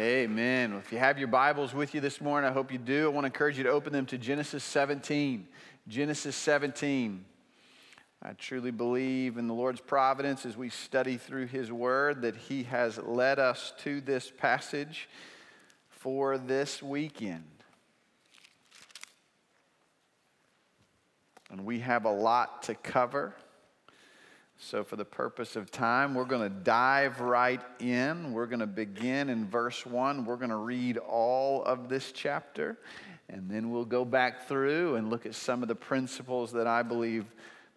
Amen. Well, if you have your Bibles with you this morning, I hope you do. I want to encourage you to open them to Genesis 17. Genesis 17. I truly believe in the Lord's providence as we study through His Word that He has led us to this passage for this weekend. And we have a lot to cover. So, for the purpose of time, we're going to dive right in. We're going to begin in verse 1. We're going to read all of this chapter, and then we'll go back through and look at some of the principles that I believe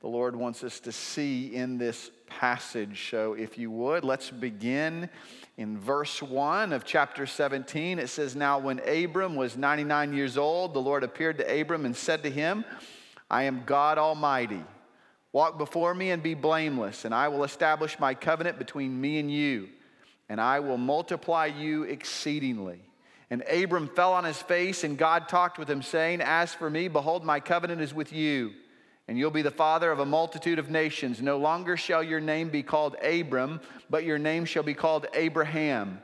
the Lord wants us to see in this passage. So, if you would, let's begin in verse 1 of chapter 17. It says, Now, when Abram was 99 years old, the Lord appeared to Abram and said to him, I am God Almighty. Walk before me and be blameless, and I will establish my covenant between me and you, and I will multiply you exceedingly. And Abram fell on his face, and God talked with him, saying, As for me, behold, my covenant is with you and you'll be the father of a multitude of nations. No longer shall your name be called Abram, but your name shall be called Abraham.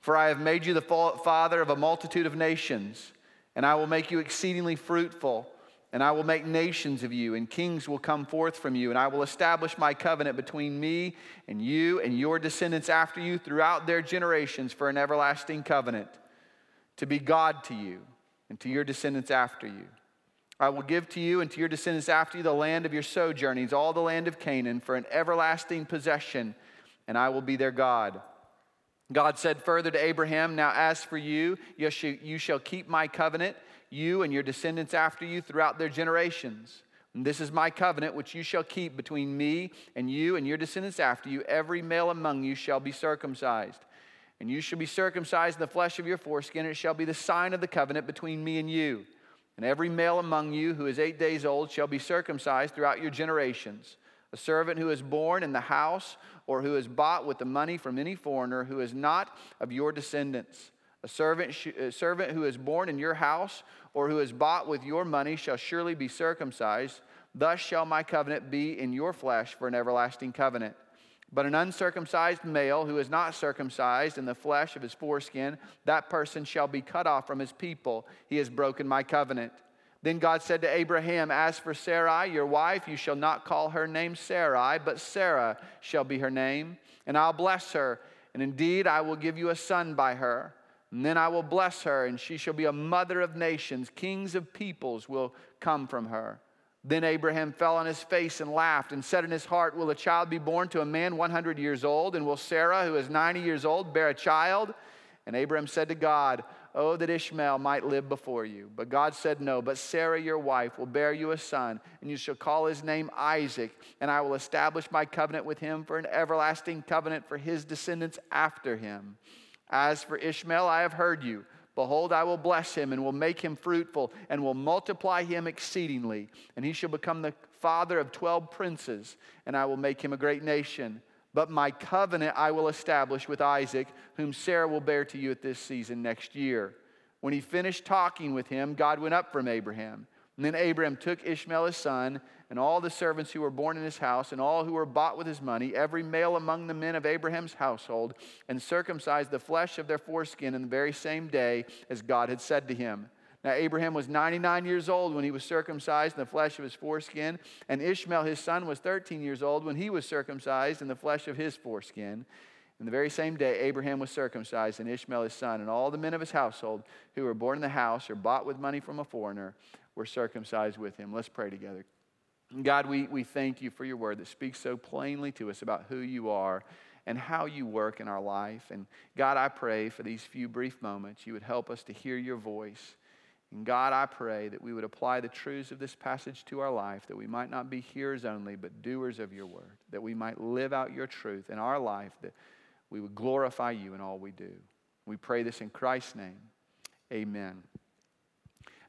For I have made you the father of a multitude of nations, and I will make you exceedingly fruitful, and I will make nations of you, and kings will come forth from you, and I will establish my covenant between me and you and your descendants after you throughout their generations for an everlasting covenant, to be God to you and to your descendants after you. I will give to you and to your descendants after you the land of your sojournings, all the land of Canaan, for an everlasting possession, and I will be their God. God said further to Abraham, Now as for you, you shall keep my covenant, you and your descendants after you throughout their generations. And this is my covenant which you shall keep between me and you and your descendants after you. Every male among you shall be circumcised. And you shall be circumcised in the flesh of your foreskin, it shall be the sign of the covenant between me and you. And every male among you who is eight days old shall be circumcised throughout your generations. A servant who is born in the house or who is bought with the money from any foreigner who is not of your descendants. A servant, a servant who is born in your house or who is bought with your money shall surely be circumcised. Thus shall my covenant be in your flesh for an everlasting covenant. But an uncircumcised male who is not circumcised in the flesh of his foreskin, that person shall be cut off from his people. He has broken my covenant. Then God said to Abraham, As for Sarai, your wife, you shall not call her name Sarai, but Sarah shall be her name, and I'll bless her. And indeed, I will give you a son by her. And then I will bless her, and she shall be a mother of nations. Kings of peoples will come from her. Then Abraham fell on his face and laughed and said in his heart, Will a child be born to a man 100 years old? And will Sarah, who is 90 years old, bear a child? And Abraham said to God, Oh, that Ishmael might live before you. But God said, No, but Sarah, your wife, will bear you a son, and you shall call his name Isaac, and I will establish my covenant with him for an everlasting covenant for his descendants after him. As for Ishmael, I have heard you. Behold, I will bless him and will make him fruitful and will multiply him exceedingly. And he shall become the father of 12 princes, and I will make him a great nation. But my covenant I will establish with Isaac, whom Sarah will bear to you at this season next year. When he finished talking with him, God went up from Abraham. And then Abraham took Ishmael his son and all the servants who were born in his house, and all who were bought with his money, every male among the men of Abraham's household, and circumcised the flesh of their foreskin in the very same day as God had said to him. Now, Abraham was 99 years old when he was circumcised in the flesh of his foreskin, and Ishmael, his son, was 13 years old when he was circumcised in the flesh of his foreskin. In the very same day, Abraham was circumcised, and Ishmael, his son, and all the men of his household who were born in the house or bought with money from a foreigner were circumcised with him. Let's pray together. God, we, we thank you for your word that speaks so plainly to us about who you are and how you work in our life. And God, I pray for these few brief moments, you would help us to hear your voice. And God, I pray that we would apply the truths of this passage to our life, that we might not be hearers only, but doers of your word, that we might live out your truth in our life, that we would glorify you in all we do. We pray this in Christ's name. Amen.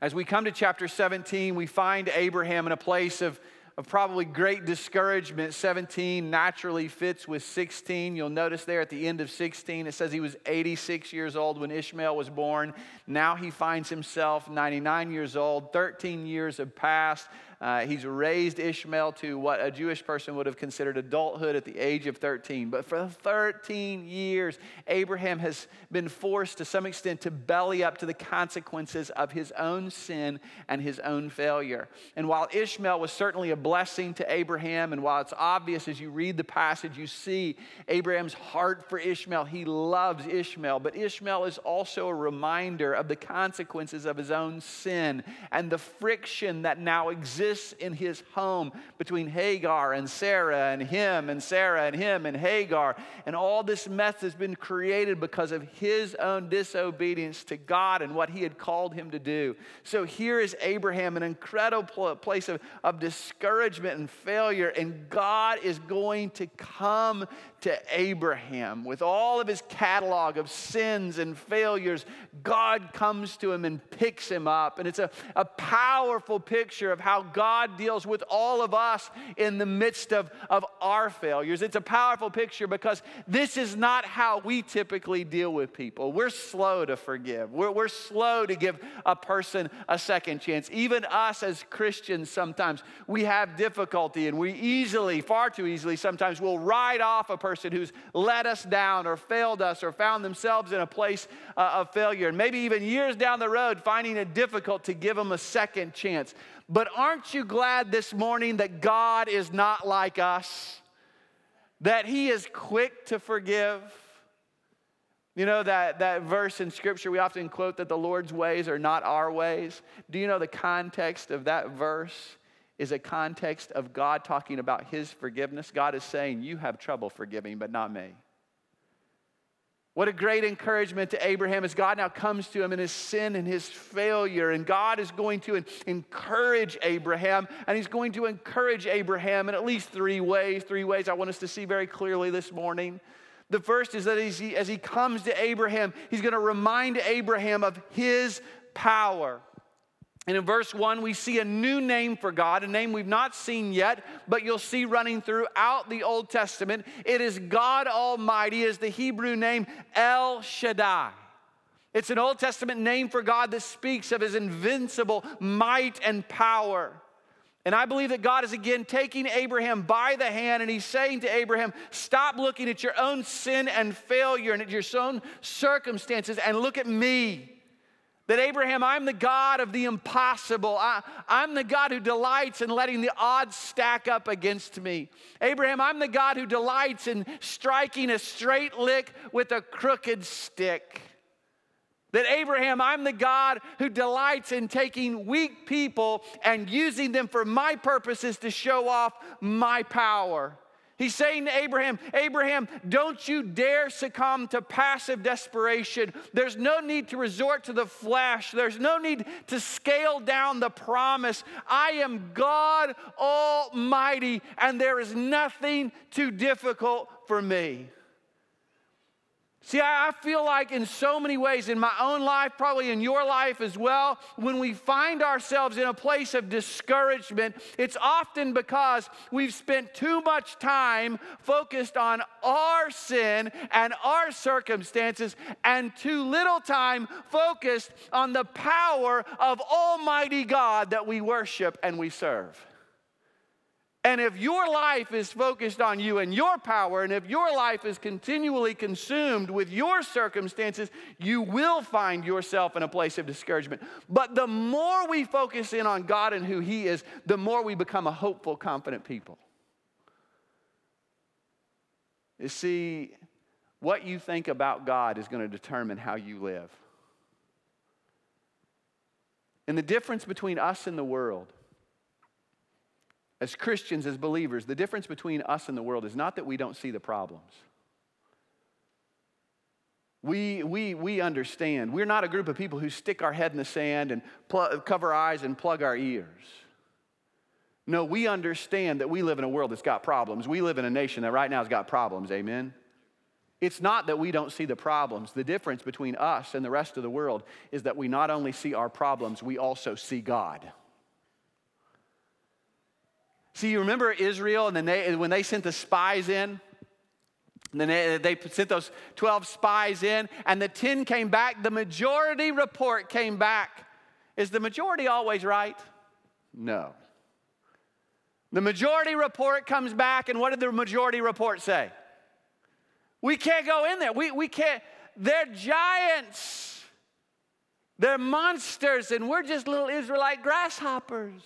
As we come to chapter 17, we find Abraham in a place of, of probably great discouragement. 17 naturally fits with 16. You'll notice there at the end of 16, it says he was 86 years old when Ishmael was born. Now he finds himself 99 years old. 13 years have passed. Uh, he's raised Ishmael to what a Jewish person would have considered adulthood at the age of 13. But for 13 years, Abraham has been forced to some extent to belly up to the consequences of his own sin and his own failure. And while Ishmael was certainly a blessing to Abraham, and while it's obvious as you read the passage, you see Abraham's heart for Ishmael, he loves Ishmael. But Ishmael is also a reminder of the consequences of his own sin and the friction that now exists in his home between Hagar and Sarah and him and Sarah and him and Hagar. And all this mess has been created because of his own disobedience to God and what he had called him to do. So here is Abraham, an incredible place of, of discouragement and failure, and God is going to come to Abraham with all of his catalog of sins and failures. God comes to him and picks him up. And it's a, a powerful picture of how God deals with all of us in the midst of, of our failures. It's a powerful picture because this is not how we typically deal with people. We're slow to forgive, we're, we're slow to give a person a second chance. Even us as Christians, sometimes we have difficulty and we easily, far too easily, sometimes will write off a person person who's let us down or failed us or found themselves in a place uh, of failure. And maybe even years down the road, finding it difficult to give them a second chance. But aren't you glad this morning that God is not like us? That He is quick to forgive? You know that, that verse in Scripture we often quote that the Lord's ways are not our ways? Do you know the context of that verse? is a context of God talking about his forgiveness. God is saying, You have trouble forgiving, but not me. What a great encouragement to Abraham as God now comes to him in his sin and his failure. And God is going to encourage Abraham, and he's going to encourage Abraham in at least three ways. Three ways I want us to see very clearly this morning. The first is that as he, as he comes to Abraham, he's going to remind Abraham of his power. And in verse 1, we see a new name for God, a name we've not seen yet, but you'll see running throughout the Old Testament. It is God Almighty, is the Hebrew name El Shaddai. It's an Old Testament name for God that speaks of his invincible might and power. And I believe that God is again taking Abraham by the hand and he's saying to Abraham, Stop looking at your own sin and failure and at your own circumstances and look at me. That Abraham, I'm the God of the impossible. I, am the God who delights in letting the odds stack up against me. Abraham, I'm the God who delights in striking a straight lick with a crooked stick. That Abraham, I'm the God who delights in taking weak people and using them for my purposes to show off my power. He's saying to Abraham, Abraham, don't you dare succumb to passive desperation. There's no need to resort to the flesh, there's no need to scale down the promise. I am God Almighty, and there is nothing too difficult for me. See, I feel like in so many ways, in my own life, probably in your life as well, when we find ourselves in a place of discouragement, it's often because we've spent too much time focused on our sin and our circumstances, and too little time focused on the power of Almighty God that we worship and we serve. And if your life is focused on you and your power, and if your life is continually consumed with your circumstances, you will find yourself in a place of discouragement. But the more we focus in on God and who He is, the more we become a hopeful, confident people. You see, what you think about God is going to determine how you live. And the difference between us and the world as Christians, as believers, the difference between us and the world is not that we don't see the problems. We, we, we understand. We're not a group of people who stick our head in the sand and pl- cover our eyes and plug our ears. No, we understand that we live in a world that's got problems. We live in a nation that right now has got problems, amen? It's not that we don't see the problems. The difference between us and the rest of the world is that we not only see our problems, we also see God. See, you remember Israel and then they, when they sent the spies in? And then they, they sent those 12 spies in, and the 10 came back. The majority report came back. Is the majority always right? No. The majority report comes back, and what did the majority report say? We can't go in there. We, we can't. They're giants. They're monsters, and we're just little Israelite grasshoppers.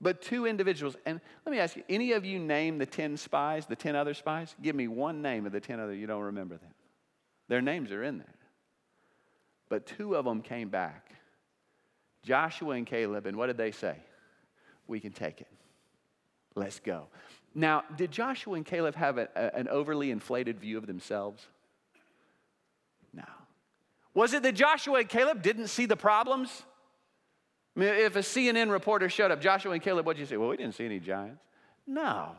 But two individuals, and let me ask you any of you name the 10 spies, the 10 other spies? Give me one name of the 10 other, you don't remember them. Their names are in there. But two of them came back Joshua and Caleb, and what did they say? We can take it. Let's go. Now, did Joshua and Caleb have a, a, an overly inflated view of themselves? No. Was it that Joshua and Caleb didn't see the problems? I mean, if a CNN reporter showed up, Joshua and Caleb, what'd you say? Well, we didn't see any giants. No.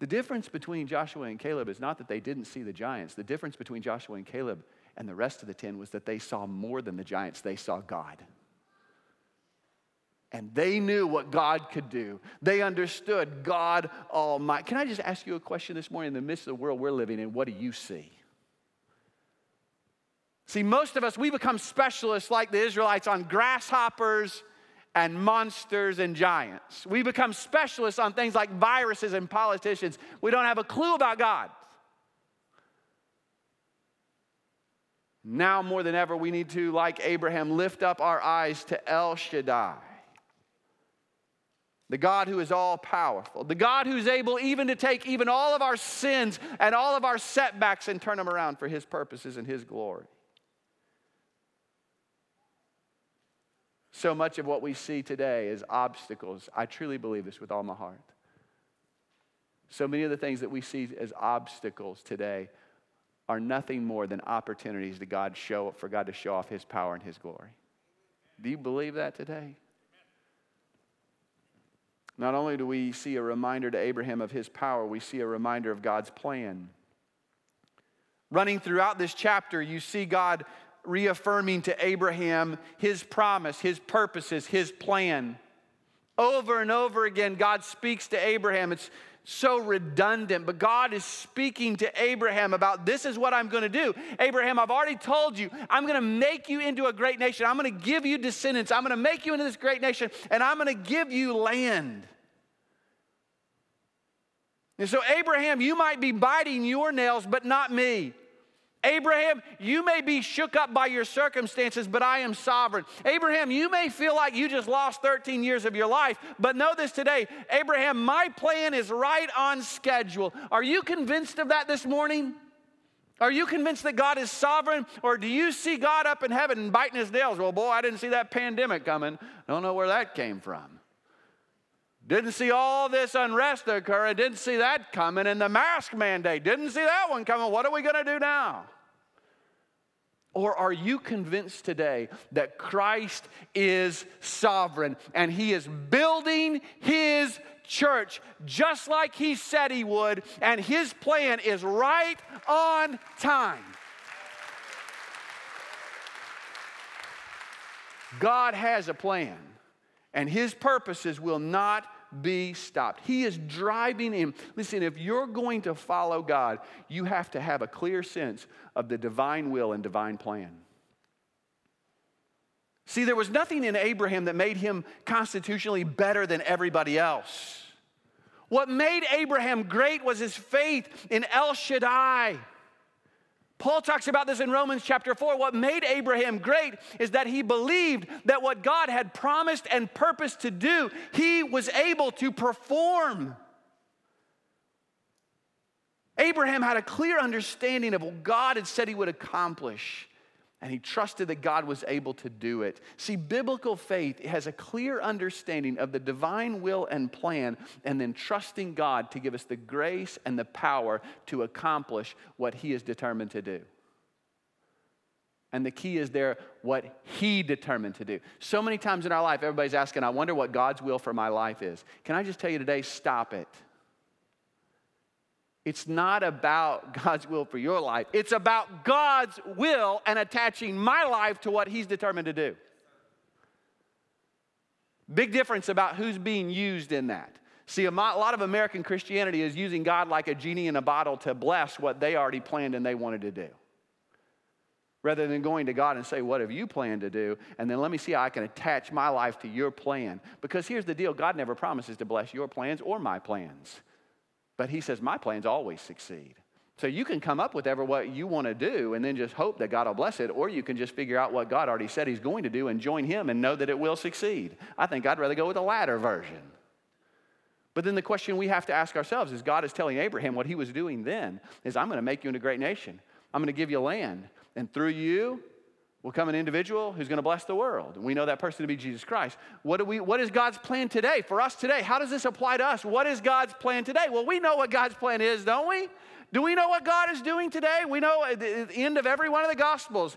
The difference between Joshua and Caleb is not that they didn't see the giants. The difference between Joshua and Caleb and the rest of the 10 was that they saw more than the giants, they saw God. And they knew what God could do. They understood God Almighty. Can I just ask you a question this morning in the midst of the world we're living in? What do you see? See, most of us, we become specialists like the Israelites on grasshoppers and monsters and giants. We become specialists on things like viruses and politicians. We don't have a clue about God. Now, more than ever, we need to, like Abraham, lift up our eyes to El Shaddai the God who is all powerful, the God who's able even to take even all of our sins and all of our setbacks and turn them around for his purposes and his glory. So much of what we see today is obstacles. I truly believe this with all my heart. So many of the things that we see as obstacles today are nothing more than opportunities to God show for God to show off his power and his glory. Do you believe that today? Not only do we see a reminder to Abraham of his power, we see a reminder of God's plan. Running throughout this chapter, you see God reaffirming to Abraham his promise, his purposes, his plan. Over and over again, God speaks to Abraham. It's so redundant, but God is speaking to Abraham about this is what I'm going to do. Abraham, I've already told you, I'm going to make you into a great nation. I'm going to give you descendants. I'm going to make you into this great nation, and I'm going to give you land. And so, Abraham, you might be biting your nails, but not me. Abraham, you may be shook up by your circumstances, but I am sovereign. Abraham, you may feel like you just lost 13 years of your life, but know this today Abraham, my plan is right on schedule. Are you convinced of that this morning? Are you convinced that God is sovereign, or do you see God up in heaven biting his nails? Well, boy, I didn't see that pandemic coming. I Don't know where that came from. Didn't see all this unrest occur. I didn't see that coming. And the mask mandate, didn't see that one coming. What are we going to do now? Or are you convinced today that Christ is sovereign and he is building his church just like he said he would, and his plan is right on time? God has a plan, and his purposes will not be stopped. He is driving him. Listen, if you're going to follow God, you have to have a clear sense of the divine will and divine plan. See, there was nothing in Abraham that made him constitutionally better than everybody else. What made Abraham great was his faith in El Shaddai. Paul talks about this in Romans chapter 4. What made Abraham great is that he believed that what God had promised and purposed to do, he was able to perform. Abraham had a clear understanding of what God had said he would accomplish and he trusted that God was able to do it. See, biblical faith has a clear understanding of the divine will and plan, and then trusting God to give us the grace and the power to accomplish what he is determined to do. And the key is there, what he determined to do. So many times in our life, everybody's asking, I wonder what God's will for my life is. Can I just tell you today, stop it. It's not about God's will for your life. It's about God's will and attaching my life to what He's determined to do. Big difference about who's being used in that. See, a lot of American Christianity is using God like a genie in a bottle to bless what they already planned and they wanted to do. rather than going to God and say, What have you planned to do? And then let me see how I can attach my life to your plan. Because here's the deal God never promises to bless your plans or my plans. But He says, My plans always succeed. So you can come up with ever what you want to do and then just hope that God will bless it, or you can just figure out what God already said He's going to do and join Him and know that it will succeed. I think I'd rather go with the latter version. But then the question we have to ask ourselves is God is telling Abraham what he was doing then is I'm going to make you into a great nation. I'm going to give you land. And through you will come an individual who's going to bless the world. And we know that person to be Jesus Christ. What, do we, what is God's plan today for us today? How does this apply to us? What is God's plan today? Well, we know what God's plan is, don't we? Do we know what God is doing today? We know at the end of every one of the Gospels,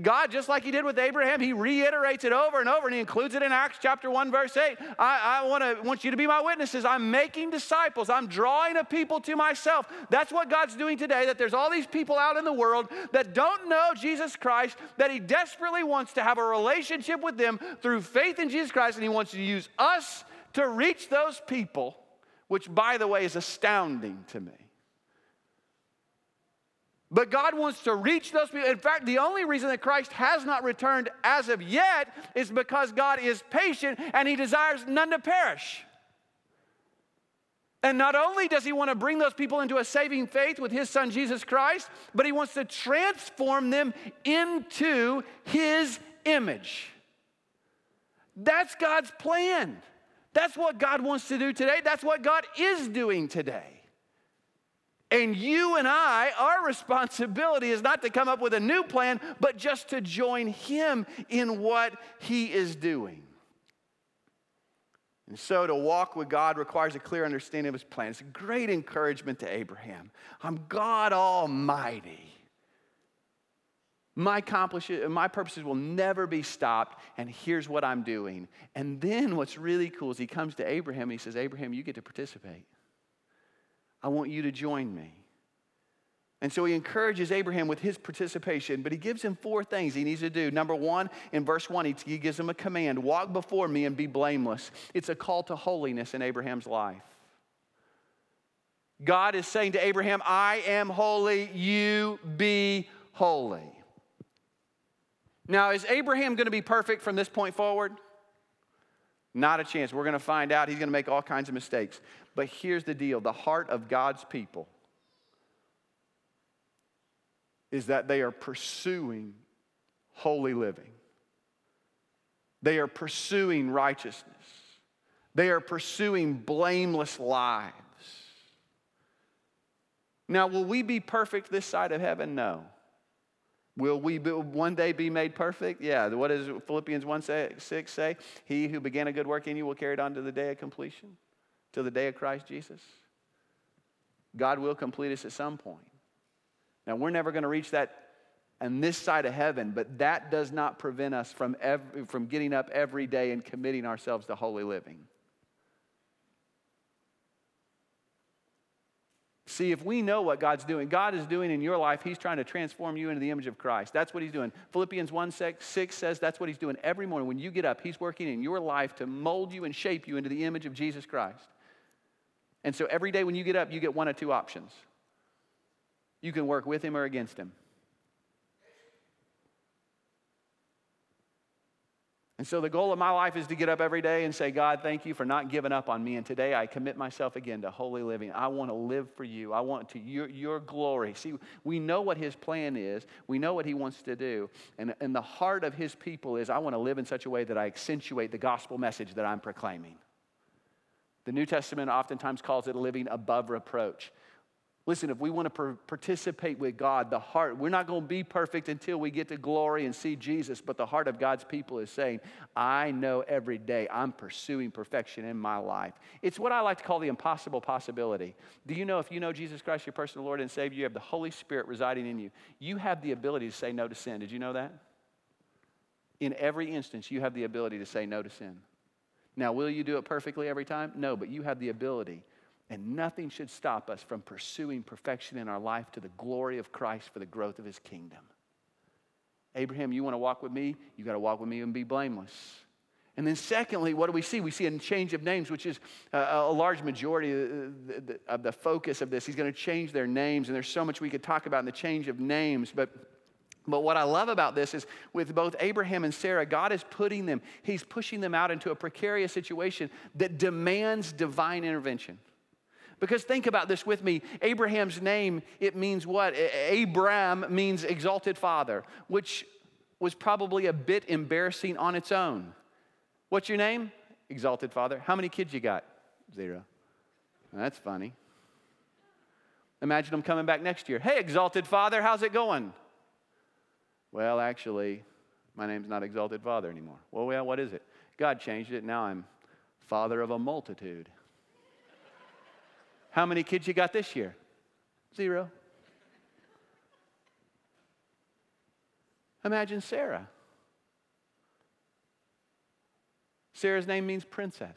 God, just like He did with Abraham, He reiterates it over and over, and He includes it in Acts chapter 1, verse 8. I, I wanna, want you to be my witnesses. I'm making disciples, I'm drawing a people to myself. That's what God's doing today, that there's all these people out in the world that don't know Jesus Christ, that He desperately wants to have a relationship with them through faith in Jesus Christ, and He wants to use us to reach those people, which, by the way, is astounding to me. But God wants to reach those people. In fact, the only reason that Christ has not returned as of yet is because God is patient and he desires none to perish. And not only does he want to bring those people into a saving faith with his son Jesus Christ, but he wants to transform them into his image. That's God's plan. That's what God wants to do today. That's what God is doing today. And you and I, our responsibility is not to come up with a new plan, but just to join Him in what He is doing. And so to walk with God requires a clear understanding of His plan. It's a great encouragement to Abraham. I'm God Almighty. My, my purposes will never be stopped, and here's what I'm doing. And then what's really cool is he comes to Abraham and he says, Abraham, you get to participate. I want you to join me. And so he encourages Abraham with his participation, but he gives him four things he needs to do. Number one, in verse one, he gives him a command walk before me and be blameless. It's a call to holiness in Abraham's life. God is saying to Abraham, I am holy, you be holy. Now, is Abraham going to be perfect from this point forward? Not a chance. We're going to find out. He's going to make all kinds of mistakes. But here's the deal the heart of God's people is that they are pursuing holy living, they are pursuing righteousness, they are pursuing blameless lives. Now, will we be perfect this side of heaven? No. Will we one day be made perfect? Yeah. What does Philippians 1 6 say? He who began a good work in you will carry it on to the day of completion, to the day of Christ Jesus. God will complete us at some point. Now, we're never going to reach that on this side of heaven, but that does not prevent us from, every, from getting up every day and committing ourselves to holy living. See, if we know what God's doing, God is doing in your life, He's trying to transform you into the image of Christ. That's what He's doing. Philippians 1 6 says that's what He's doing every morning. When you get up, He's working in your life to mold you and shape you into the image of Jesus Christ. And so every day when you get up, you get one of two options. You can work with Him or against Him. And so the goal of my life is to get up every day and say, God, thank you for not giving up on me. And today I commit myself again to holy living. I want to live for you. I want to your, your glory. See, we know what his plan is. We know what he wants to do. And, and the heart of his people is I want to live in such a way that I accentuate the gospel message that I'm proclaiming. The New Testament oftentimes calls it living above reproach. Listen, if we want to participate with God, the heart, we're not going to be perfect until we get to glory and see Jesus, but the heart of God's people is saying, I know every day I'm pursuing perfection in my life. It's what I like to call the impossible possibility. Do you know if you know Jesus Christ, your personal Lord and Savior, you have the Holy Spirit residing in you, you have the ability to say no to sin. Did you know that? In every instance, you have the ability to say no to sin. Now, will you do it perfectly every time? No, but you have the ability and nothing should stop us from pursuing perfection in our life to the glory of Christ for the growth of his kingdom. Abraham, you want to walk with me? You got to walk with me and be blameless. And then, secondly, what do we see? We see a change of names, which is a, large majority of the, focus of this. He's going to change their names, and there's so much we could talk about in the change of names. But But what I love about this is with both Abraham and Sarah, God is putting them, He's pushing them out into a precarious situation that demands divine intervention. Because think about this with me. Abraham's name, it means what? Abram means exalted father, which was probably a bit embarrassing on its own. What's your name? Exalted father. How many kids you got? Zero. That's funny. Imagine them coming back next year. Hey, exalted father, how's it going? Well, actually, my name's not Exalted Father anymore. Well, yeah, what is it? God changed it. Now I'm Father of a multitude. How many kids you got this year? Zero. Imagine Sarah. Sarah's name means princess.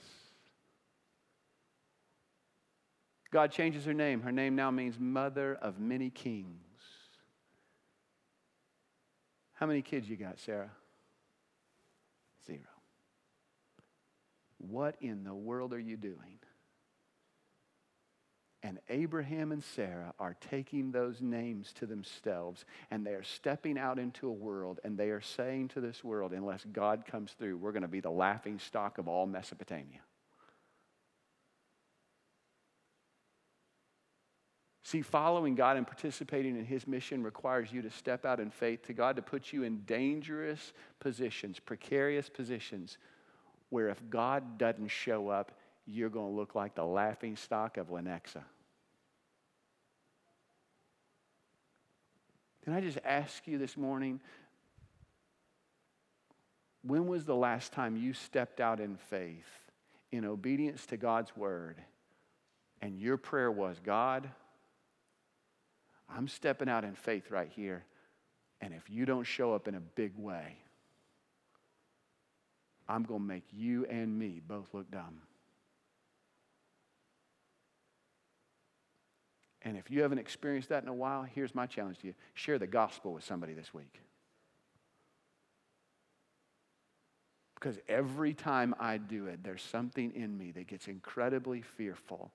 God changes her name. Her name now means mother of many kings. How many kids you got, Sarah? Zero. What in the world are you doing? And Abraham and Sarah are taking those names to themselves and they are stepping out into a world and they are saying to this world, unless God comes through, we're going to be the laughing stock of all Mesopotamia. See, following God and participating in His mission requires you to step out in faith to God to put you in dangerous positions, precarious positions, where if God doesn't show up, you're going to look like the laughing stock of Lenexa. Can I just ask you this morning? When was the last time you stepped out in faith, in obedience to God's word, and your prayer was, God, I'm stepping out in faith right here. And if you don't show up in a big way, I'm going to make you and me both look dumb. And if you haven't experienced that in a while, here's my challenge to you share the gospel with somebody this week. Because every time I do it, there's something in me that gets incredibly fearful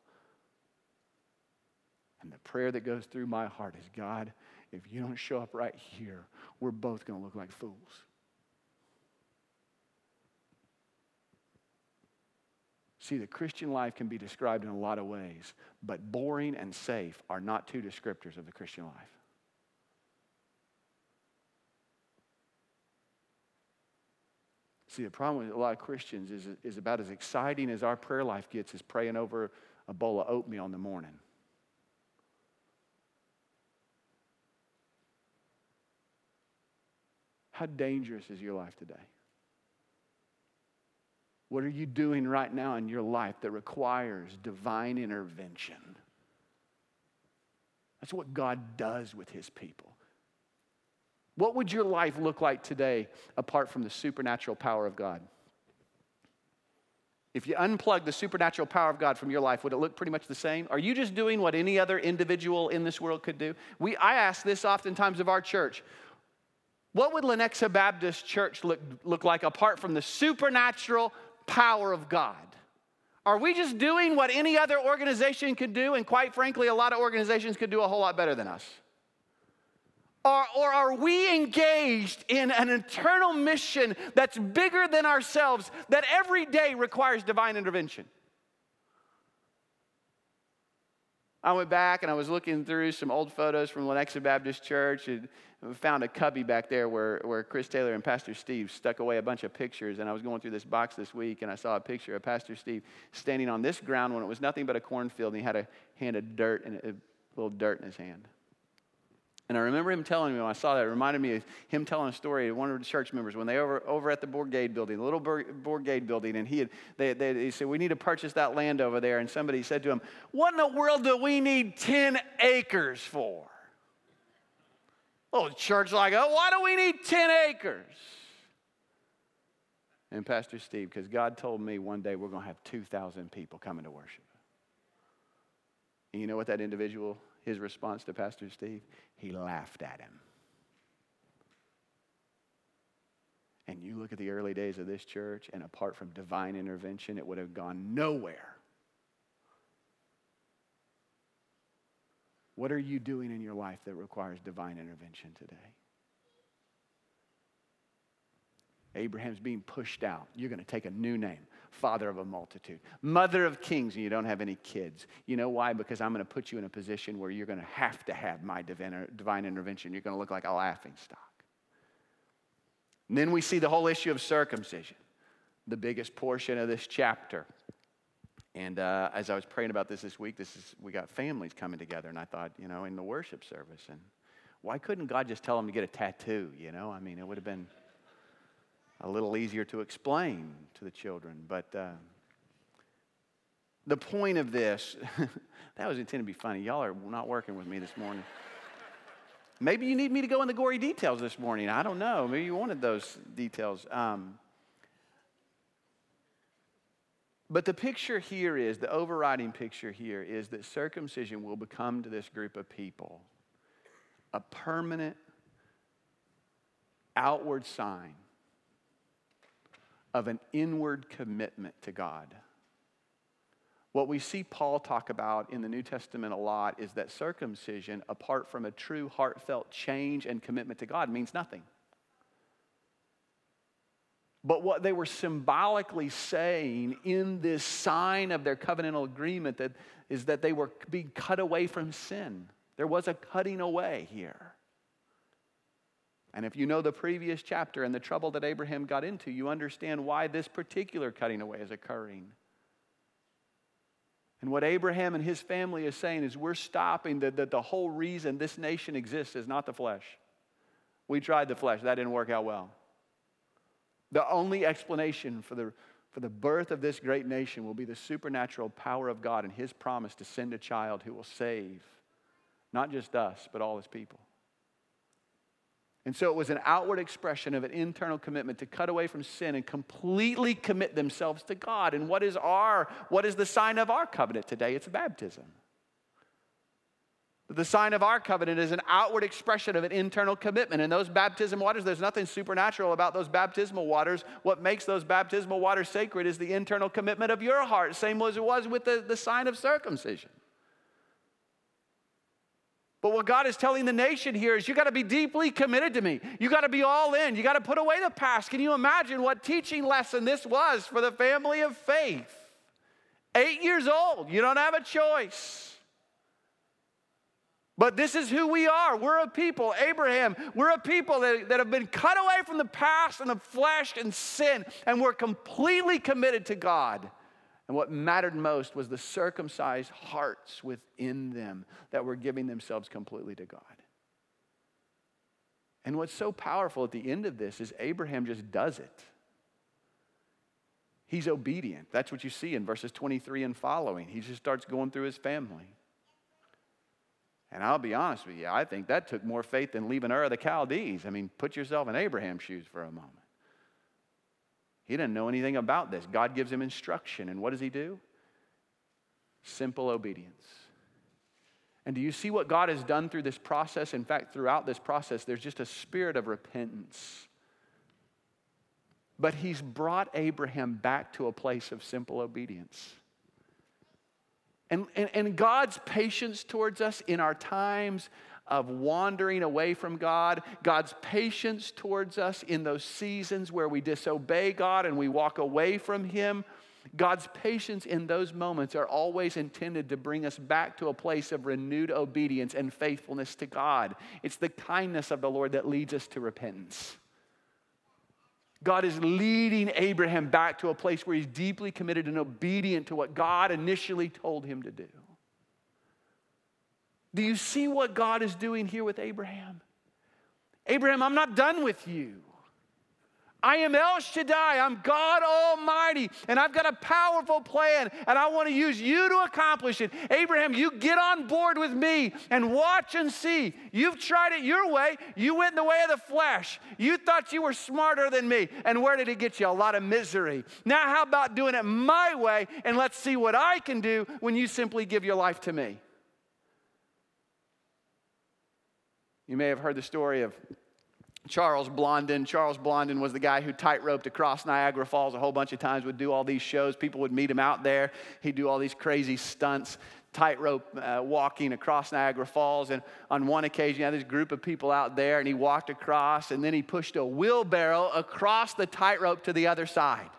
and the prayer that goes through my heart is God, if you don't show up right here, we're both going to look like fools. See, the Christian life can be described in a lot of ways, but boring and safe are not two descriptors of the Christian life. See, the problem with a lot of Christians is, is about as exciting as our prayer life gets is praying over a bowl of oatmeal in the morning. How dangerous is your life today? What are you doing right now in your life that requires divine intervention? That's what God does with his people. What would your life look like today apart from the supernatural power of God? If you unplug the supernatural power of God from your life, would it look pretty much the same? Are you just doing what any other individual in this world could do? We, I ask this oftentimes of our church. What would Lenexa Baptist Church look, look like apart from the supernatural power of God? Are we just doing what any other organization could do? And quite frankly, a lot of organizations could do a whole lot better than us. Or, or, are we engaged in an eternal mission that's bigger than ourselves, that every day requires divine intervention? I went back and I was looking through some old photos from Lenexa Baptist Church and found a cubby back there where, where Chris Taylor and Pastor Steve stuck away a bunch of pictures. And I was going through this box this week and I saw a picture of Pastor Steve standing on this ground when it was nothing but a cornfield and he had a hand of dirt and a little dirt in his hand. And I remember him telling me when I saw that, it reminded me of him telling a story to one of the church members when they were over at the Bourgade building, the little Bourgade building, and he had, they, they, they said, We need to purchase that land over there. And somebody said to him, What in the world do we need 10 acres for? Oh, the church like, oh, why do we need 10 acres? And Pastor Steve, because God told me one day we're going to have 2,000 people coming to worship. And you know what that individual his response to Pastor Steve? He laughed at him. And you look at the early days of this church, and apart from divine intervention, it would have gone nowhere. What are you doing in your life that requires divine intervention today? Abraham's being pushed out. You're going to take a new name father of a multitude, mother of kings, and you don't have any kids. You know why? Because I'm going to put you in a position where you're going to have to have my divine, intervention. You're going to look like a laughing stock. And then we see the whole issue of circumcision, the biggest portion of this chapter. And uh, as I was praying about this this week, this is we got families coming together, and I thought, you know, in the worship service, and why couldn't God just tell them to get a tattoo? You know, I mean, it would have been a little easier to explain to the children. But uh, the point of this, that was intended to be funny. Y'all are not working with me this morning. Maybe you need me to go in the gory details this morning. I don't know. Maybe you wanted those details. Um, but the picture here is the overriding picture here is that circumcision will become to this group of people a permanent outward sign of an inward commitment to God. What we see Paul talk about in the New Testament a lot is that circumcision, apart from a true heartfelt change and commitment to God, means nothing. But what they were symbolically saying in this sign of their covenantal agreement that is that they were being cut away from sin. There was a cutting away here. And if you know the previous chapter and the trouble that Abraham got into, you understand why this particular cutting away is occurring. And what Abraham and his family is saying is we're stopping that the, the whole reason this nation exists is not the flesh. We tried the flesh, that didn't work out well. The only explanation for the, for the birth of this great nation will be the supernatural power of God and his promise to send a child who will save not just us, but all his people. And so it was an outward expression of an internal commitment to cut away from sin and completely commit themselves to God. And what is our, what is the sign of our covenant today? It's baptism. The sign of our covenant is an outward expression of an internal commitment. And those baptism waters, there's nothing supernatural about those baptismal waters. What makes those baptismal waters sacred is the internal commitment of your heart, same as it was with the, the sign of circumcision. But what God is telling the nation here is you got to be deeply committed to me. You got to be all in. You got to put away the past. Can you imagine what teaching lesson this was for the family of faith? Eight years old. You don't have a choice. But this is who we are. We're a people, Abraham, we're a people that, that have been cut away from the past and the flesh and sin, and we're completely committed to God. And what mattered most was the circumcised hearts within them that were giving themselves completely to God. And what's so powerful at the end of this is Abraham just does it. He's obedient. That's what you see in verses 23 and following. He just starts going through his family. And I'll be honest with you, I think that took more faith than leaving Ur of the Chaldees. I mean, put yourself in Abraham's shoes for a moment. He didn't know anything about this. God gives him instruction. And what does he do? Simple obedience. And do you see what God has done through this process? In fact, throughout this process, there's just a spirit of repentance. But he's brought Abraham back to a place of simple obedience. And, and, and God's patience towards us in our times of wandering away from God, God's patience towards us in those seasons where we disobey God and we walk away from Him. God's patience in those moments are always intended to bring us back to a place of renewed obedience and faithfulness to God. It's the kindness of the Lord that leads us to repentance. God is leading Abraham back to a place where he's deeply committed and obedient to what God initially told him to do. Do you see what God is doing here with Abraham? Abraham, I'm not done with you. I am El Shaddai. I'm God Almighty, and I've got a powerful plan, and I want to use you to accomplish it. Abraham, you get on board with me and watch and see. You've tried it your way. You went in the way of the flesh. You thought you were smarter than me. And where did it get you? A lot of misery. Now, how about doing it my way, and let's see what I can do when you simply give your life to me? You may have heard the story of Charles Blondin. Charles Blondin was the guy who tightroped across Niagara Falls a whole bunch of times, would do all these shows. People would meet him out there. He'd do all these crazy stunts. tightrope uh, walking across Niagara Falls. And on one occasion, he had this group of people out there, and he walked across, and then he pushed a wheelbarrow across the tightrope to the other side.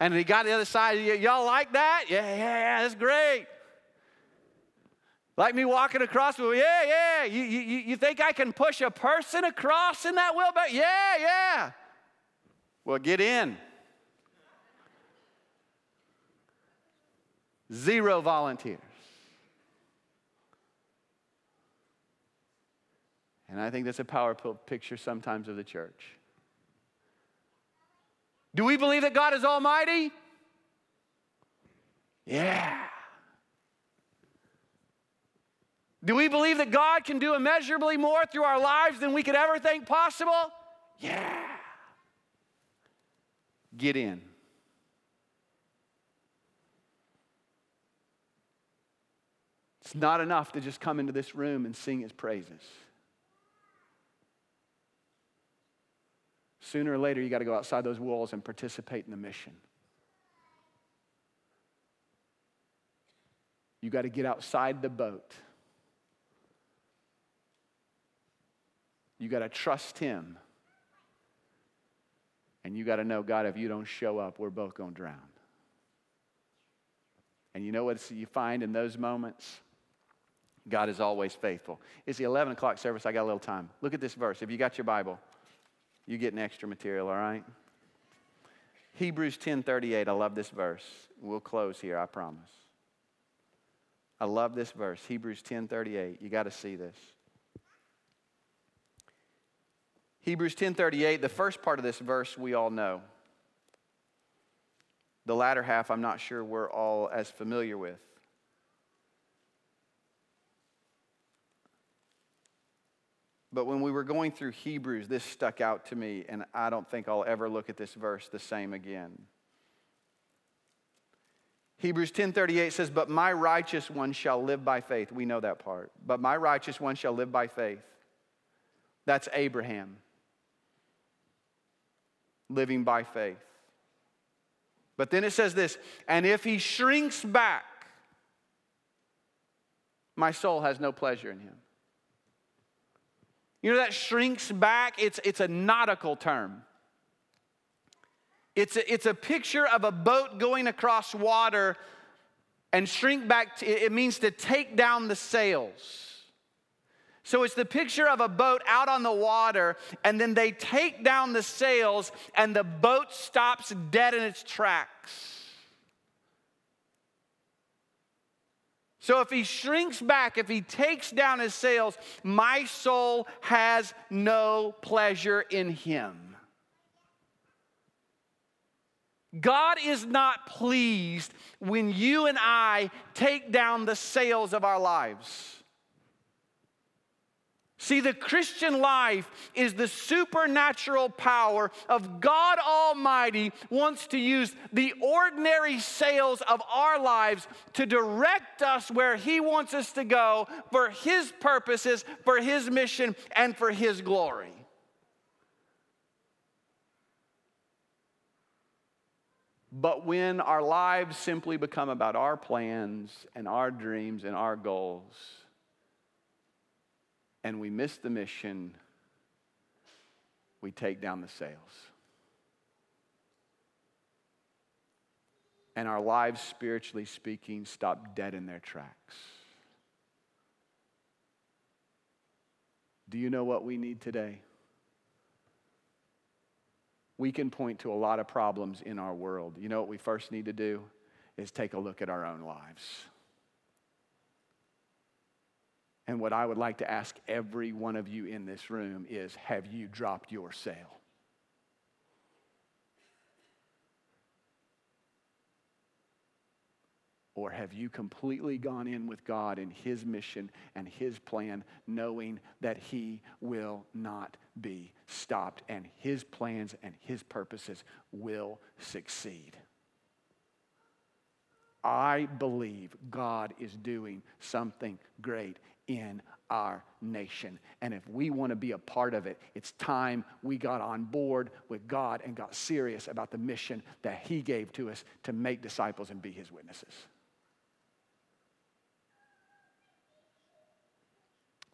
And he got to the other side. Y'all like that? Yeah, yeah, yeah, that's great. Like me walking across, yeah, yeah. You, you, you think I can push a person across in that wheelbarrow? Yeah, yeah. Well, get in. Zero volunteers. And I think that's a powerful picture sometimes of the church. Do we believe that God is almighty? Yeah. Do we believe that God can do immeasurably more through our lives than we could ever think possible? Yeah. Get in. It's not enough to just come into this room and sing his praises. Sooner or later, you got to go outside those walls and participate in the mission. You got to get outside the boat. You got to trust Him. And you got to know, God, if you don't show up, we're both going to drown. And you know what you find in those moments? God is always faithful. It's the 11 o'clock service. I got a little time. Look at this verse. If you got your Bible, you get an extra material, all right? Hebrews 10:38. I love this verse. We'll close here, I promise. I love this verse. Hebrews 10:38. You got to see this. Hebrews 10:38, the first part of this verse we all know. The latter half I'm not sure we're all as familiar with. But when we were going through Hebrews, this stuck out to me, and I don't think I'll ever look at this verse the same again. Hebrews 10:38 says, "But my righteous one shall live by faith." We know that part. But my righteous one shall live by faith. That's Abraham living by faith. But then it says this, "And if he shrinks back, my soul has no pleasure in him." You know, that shrinks back, it's, it's a nautical term. It's a, it's a picture of a boat going across water and shrink back, to, it means to take down the sails. So it's the picture of a boat out on the water, and then they take down the sails, and the boat stops dead in its tracks. So if he shrinks back, if he takes down his sails, my soul has no pleasure in him. God is not pleased when you and I take down the sails of our lives. See, the Christian life is the supernatural power of God Almighty wants to use the ordinary sails of our lives to direct us where He wants us to go for His purposes, for His mission, and for His glory. But when our lives simply become about our plans and our dreams and our goals, and we miss the mission, we take down the sails. And our lives, spiritually speaking, stop dead in their tracks. Do you know what we need today? We can point to a lot of problems in our world. You know what we first need to do? Is take a look at our own lives. And what I would like to ask every one of you in this room is have you dropped your sail? Or have you completely gone in with God in His mission and His plan, knowing that He will not be stopped and His plans and His purposes will succeed? I believe God is doing something great in our nation. And if we want to be a part of it, it's time we got on board with God and got serious about the mission that He gave to us to make disciples and be His witnesses.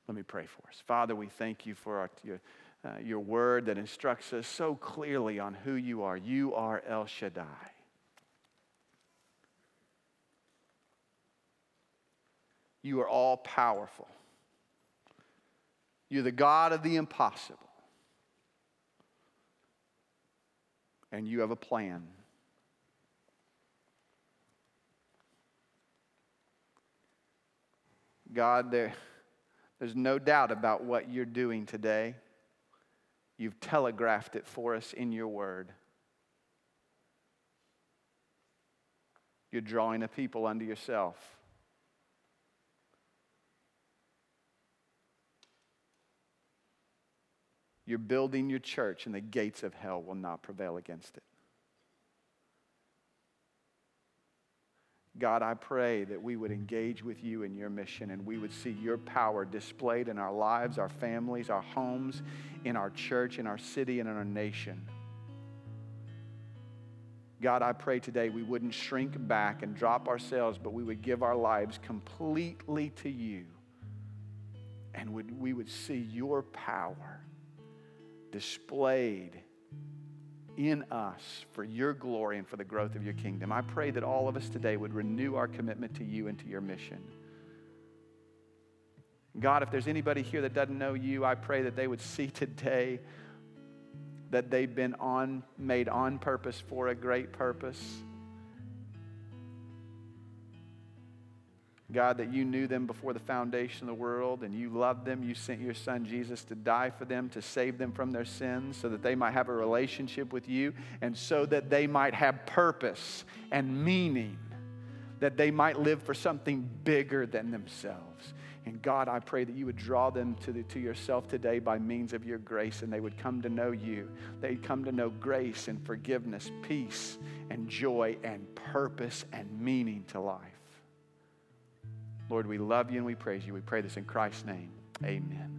Let me pray for us. Father, we thank you for our, your, uh, your word that instructs us so clearly on who you are. You are El Shaddai. You are all powerful. You're the God of the impossible. And you have a plan. God, there, there's no doubt about what you're doing today. You've telegraphed it for us in your word. You're drawing a people unto yourself. You're building your church, and the gates of hell will not prevail against it. God, I pray that we would engage with you in your mission and we would see your power displayed in our lives, our families, our homes, in our church, in our city, and in our nation. God, I pray today we wouldn't shrink back and drop our sails, but we would give our lives completely to you. And would, we would see your power displayed in us for your glory and for the growth of your kingdom. I pray that all of us today would renew our commitment to you and to your mission. God, if there's anybody here that doesn't know you, I pray that they would see today that they've been on, made on purpose for a great purpose. God, that you knew them before the foundation of the world and you loved them. You sent your son Jesus to die for them, to save them from their sins, so that they might have a relationship with you and so that they might have purpose and meaning, that they might live for something bigger than themselves. And God, I pray that you would draw them to, the, to yourself today by means of your grace, and they would come to know you. They'd come to know grace and forgiveness, peace and joy and purpose and meaning to life. Lord, we love you and we praise you. We pray this in Christ's name. Amen.